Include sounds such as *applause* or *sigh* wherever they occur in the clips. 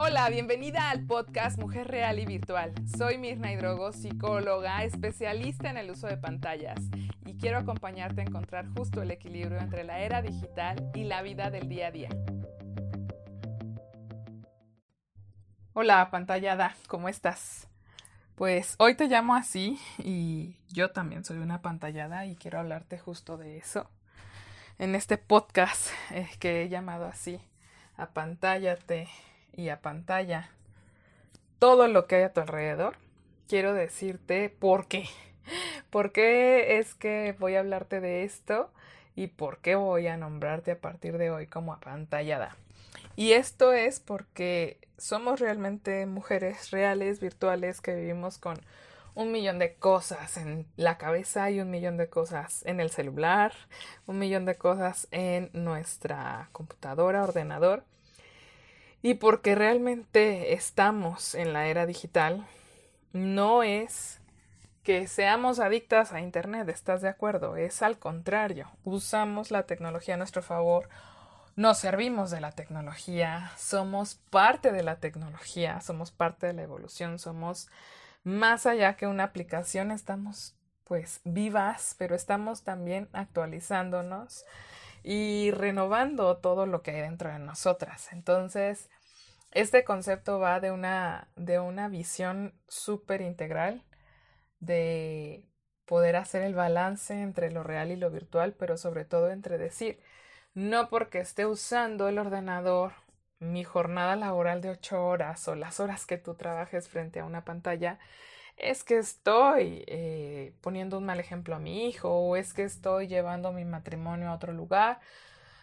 Hola, bienvenida al podcast Mujer Real y Virtual. Soy Mirna Hidrogo, psicóloga, especialista en el uso de pantallas y quiero acompañarte a encontrar justo el equilibrio entre la era digital y la vida del día a día. Hola, pantallada, ¿cómo estás? Pues hoy te llamo así y yo también soy una pantallada y quiero hablarte justo de eso. En este podcast eh, que he llamado así, apantállate y a pantalla todo lo que hay a tu alrededor, quiero decirte por qué. *laughs* ¿Por qué es que voy a hablarte de esto y por qué voy a nombrarte a partir de hoy como apantallada? Y esto es porque somos realmente mujeres reales, virtuales, que vivimos con un millón de cosas en la cabeza y un millón de cosas en el celular, un millón de cosas en nuestra computadora, ordenador y porque realmente estamos en la era digital, no es que seamos adictas a Internet, ¿estás de acuerdo? Es al contrario, usamos la tecnología a nuestro favor, nos servimos de la tecnología, somos parte de la tecnología, somos parte de la evolución, somos más allá que una aplicación, estamos pues vivas, pero estamos también actualizándonos y renovando todo lo que hay dentro de nosotras. Entonces, este concepto va de una, de una visión súper integral de poder hacer el balance entre lo real y lo virtual, pero sobre todo entre decir, no porque esté usando el ordenador mi jornada laboral de ocho horas o las horas que tú trabajes frente a una pantalla, es que estoy eh, poniendo un mal ejemplo a mi hijo o es que estoy llevando mi matrimonio a otro lugar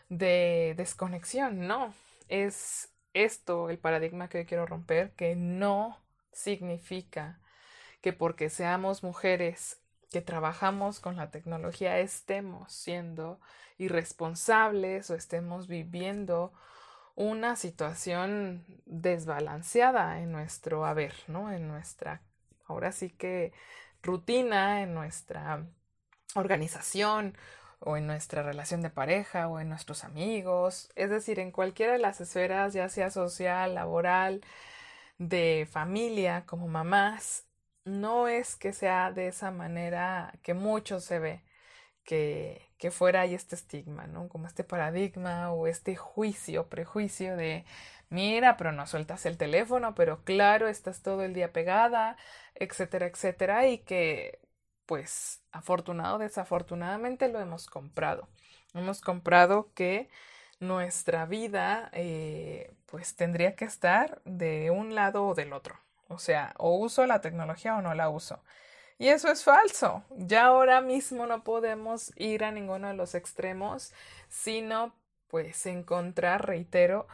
de desconexión. No, es esto el paradigma que hoy quiero romper, que no significa que porque seamos mujeres que trabajamos con la tecnología estemos siendo irresponsables o estemos viviendo una situación desbalanceada en nuestro haber, ¿no? En nuestra ahora sí que rutina en nuestra organización o en nuestra relación de pareja o en nuestros amigos, es decir, en cualquiera de las esferas, ya sea social, laboral, de familia, como mamás, no es que sea de esa manera que mucho se ve que, que fuera ahí este estigma, ¿no? Como este paradigma o este juicio, prejuicio de mira, pero no sueltas el teléfono, pero claro, estás todo el día pegada, etcétera, etcétera, y que pues afortunado o desafortunadamente lo hemos comprado. Hemos comprado que nuestra vida eh, pues tendría que estar de un lado o del otro. O sea, o uso la tecnología o no la uso. Y eso es falso. Ya ahora mismo no podemos ir a ninguno de los extremos, sino pues encontrar, reitero,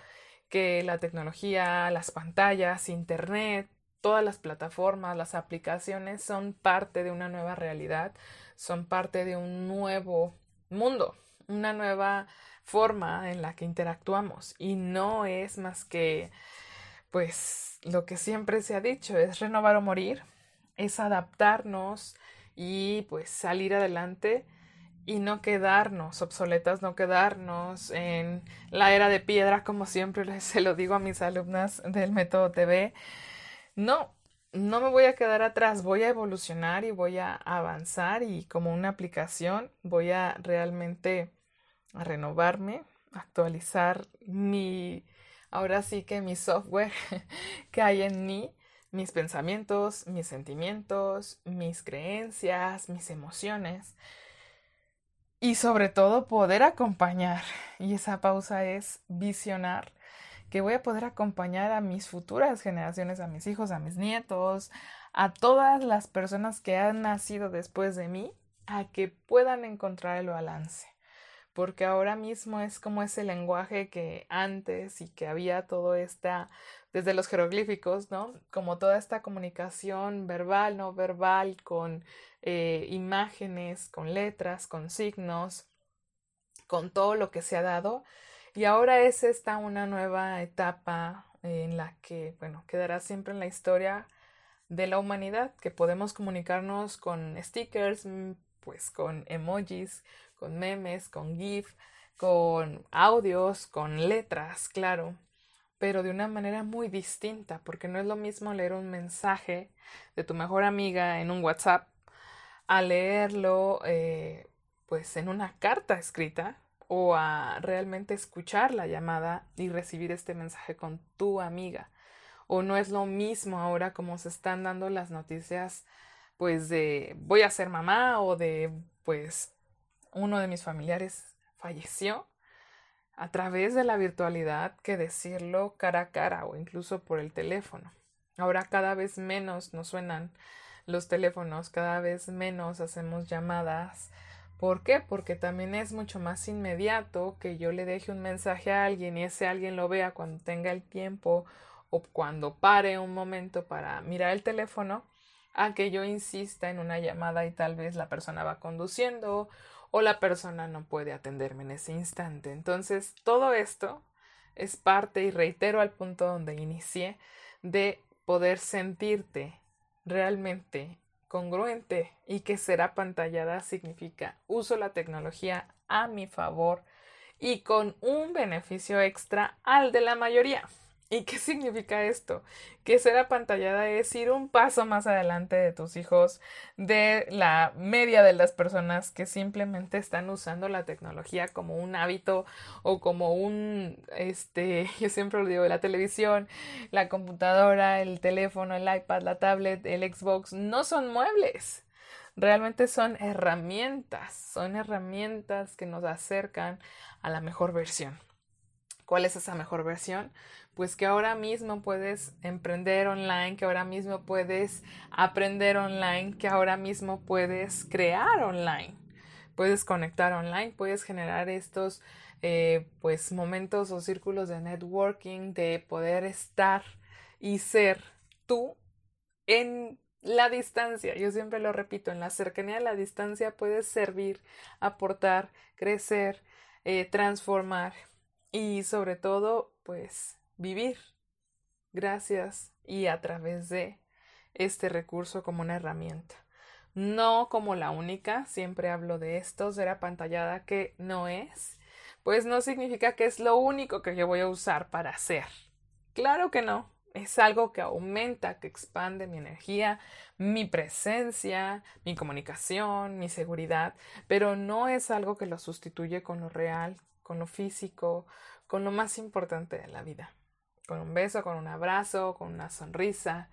que la tecnología, las pantallas, internet, todas las plataformas, las aplicaciones son parte de una nueva realidad, son parte de un nuevo mundo, una nueva forma en la que interactuamos. Y no es más que pues lo que siempre se ha dicho es renovar o morir, es adaptarnos y pues salir adelante y no quedarnos obsoletas, no quedarnos en la era de piedra, como siempre *laughs* se lo digo a mis alumnas del método TV. No, no me voy a quedar atrás, voy a evolucionar y voy a avanzar y como una aplicación voy a realmente renovarme, actualizar mi, ahora sí que mi software *laughs* que hay en mí mis pensamientos, mis sentimientos, mis creencias, mis emociones y sobre todo poder acompañar. Y esa pausa es visionar que voy a poder acompañar a mis futuras generaciones, a mis hijos, a mis nietos, a todas las personas que han nacido después de mí, a que puedan encontrar el balance. Porque ahora mismo es como ese lenguaje que antes y que había todo esta, desde los jeroglíficos, ¿no? Como toda esta comunicación verbal, no verbal, con eh, imágenes, con letras, con signos, con todo lo que se ha dado. Y ahora es esta una nueva etapa en la que, bueno, quedará siempre en la historia de la humanidad, que podemos comunicarnos con stickers, mm, pues con emojis, con memes, con GIF, con audios, con letras, claro, pero de una manera muy distinta, porque no es lo mismo leer un mensaje de tu mejor amiga en un WhatsApp a leerlo eh, pues en una carta escrita o a realmente escuchar la llamada y recibir este mensaje con tu amiga. O no es lo mismo ahora como se están dando las noticias pues de voy a ser mamá o de pues uno de mis familiares falleció a través de la virtualidad que decirlo cara a cara o incluso por el teléfono. Ahora cada vez menos nos suenan los teléfonos, cada vez menos hacemos llamadas. ¿Por qué? Porque también es mucho más inmediato que yo le deje un mensaje a alguien y ese alguien lo vea cuando tenga el tiempo o cuando pare un momento para mirar el teléfono a que yo insista en una llamada y tal vez la persona va conduciendo o la persona no puede atenderme en ese instante. Entonces, todo esto es parte, y reitero al punto donde inicié, de poder sentirte realmente congruente y que será pantallada significa uso la tecnología a mi favor y con un beneficio extra al de la mayoría. ¿Y qué *laughs* significa esto? Que ser apantallada es ir un paso más adelante de tus hijos, de la media de las personas que simplemente están usando la tecnología como un hábito o como un, este, *laughs* yo siempre lo digo, la televisión, la computadora, el teléfono, el iPad, la tablet, el Xbox, no son muebles. Realmente son herramientas, son herramientas que nos acercan a la mejor versión. ¿Cuál es esa mejor versión? pues que ahora mismo puedes emprender online, que ahora mismo puedes aprender online, que ahora mismo puedes crear online, puedes conectar online, puedes generar estos eh, pues momentos o círculos de networking, de poder estar y ser tú en la distancia, yo siempre lo repito, en la cercanía de la distancia puedes servir, aportar, crecer, eh, transformar y sobre todo, pues vivir gracias y a través de este recurso como una herramienta. No como la única, siempre hablo de esto, ser apantallada que no es, pues no significa que es lo único que yo voy a usar para hacer. Claro que no, es algo que aumenta, que expande mi energía, mi presencia, mi comunicación, mi seguridad, pero no es algo que lo sustituye con lo real, con lo físico, con lo más importante de la vida. Con un beso, con un abrazo, con una sonrisa,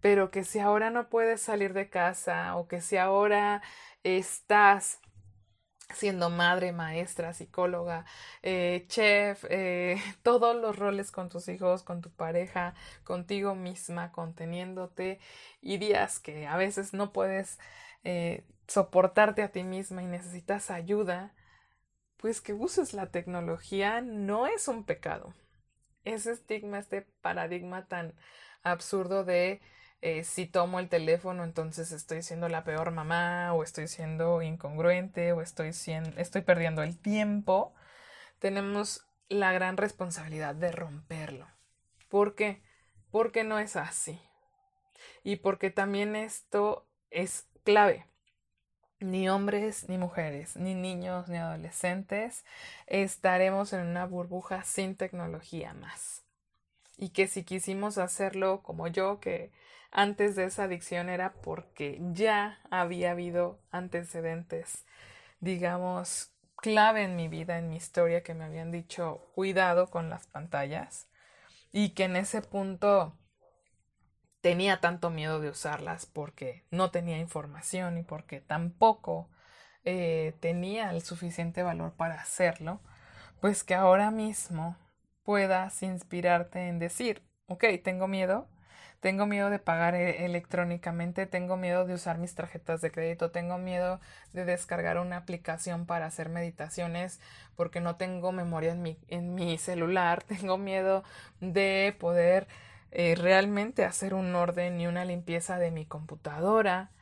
pero que si ahora no puedes salir de casa o que si ahora estás siendo madre, maestra, psicóloga, eh, chef, eh, *laughs* todos los roles con tus hijos, con tu pareja, contigo misma, conteniéndote y días que a veces no puedes eh, soportarte a ti misma y necesitas ayuda, pues que uses la tecnología no es un pecado ese estigma, este paradigma tan absurdo de eh, si tomo el teléfono entonces estoy siendo la peor mamá o estoy siendo incongruente o estoy, siendo, estoy perdiendo el tiempo, tenemos la gran responsabilidad de romperlo. ¿Por qué? Porque no es así. Y porque también esto es clave ni hombres ni mujeres, ni niños ni adolescentes estaremos en una burbuja sin tecnología más. Y que si quisimos hacerlo como yo, que antes de esa adicción era porque ya había habido antecedentes, digamos, clave en mi vida, en mi historia, que me habían dicho cuidado con las pantallas y que en ese punto tenía tanto miedo de usarlas porque no tenía información y porque tampoco eh, tenía el suficiente valor para hacerlo, pues que ahora mismo puedas inspirarte en decir, ok, tengo miedo, tengo miedo de pagar e-, electrónicamente, tengo miedo de usar mis tarjetas de crédito, tengo miedo de descargar una aplicación para hacer meditaciones porque no tengo memoria en mi, en mi celular, *laughs* tengo miedo de poder eh, realmente hacer un orden y una limpieza de mi computadora.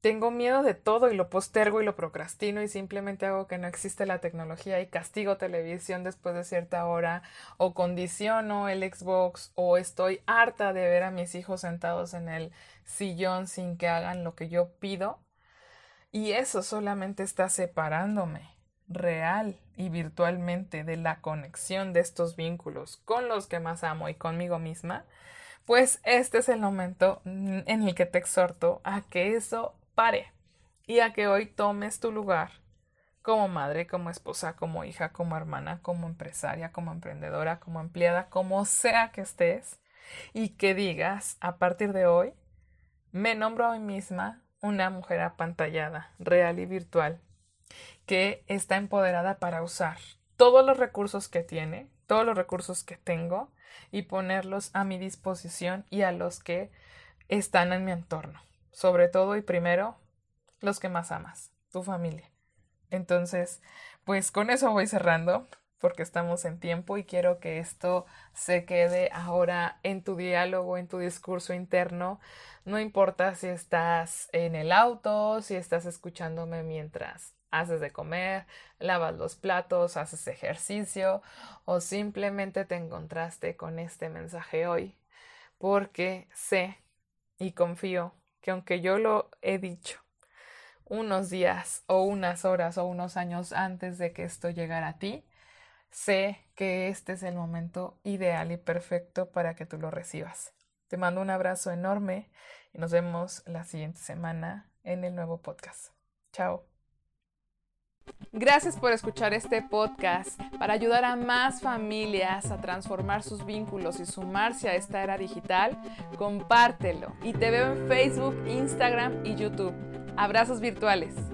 Tengo miedo de todo y lo postergo y lo procrastino y simplemente hago que no existe la tecnología y castigo televisión después de cierta hora o condiciono el Xbox o estoy harta de ver a mis hijos sentados en el sillón sin que hagan lo que yo pido. Y eso solamente está separándome real y virtualmente de la conexión de estos vínculos con los que más amo y conmigo misma, pues este es el momento en el que te exhorto a que eso pare y a que hoy tomes tu lugar como madre, como esposa, como hija, como hermana, como empresaria, como emprendedora, como empleada, como sea que estés, y que digas a partir de hoy, me nombro a mí misma una mujer apantallada, real y virtual, que está empoderada para usar todos los recursos que tiene, todos los recursos que tengo y ponerlos a mi disposición y a los que están en mi entorno. Sobre todo y primero, los que más amas, tu familia. Entonces, pues con eso voy cerrando porque estamos en tiempo y quiero que esto se quede ahora en tu diálogo, en tu discurso interno. No importa si estás en el auto, si estás escuchándome mientras haces de comer, lavas los platos, haces ejercicio o simplemente te encontraste con este mensaje hoy, porque sé y confío que aunque yo lo he dicho unos días o unas horas o unos años antes de que esto llegara a ti, sé que este es el momento ideal y perfecto para que tú lo recibas. Te mando un abrazo enorme y nos vemos la siguiente semana en el nuevo podcast. Chao. Gracias por escuchar este podcast. Para ayudar a más familias a transformar sus vínculos y sumarse a esta era digital, compártelo. Y te veo en Facebook, Instagram y YouTube. Abrazos virtuales.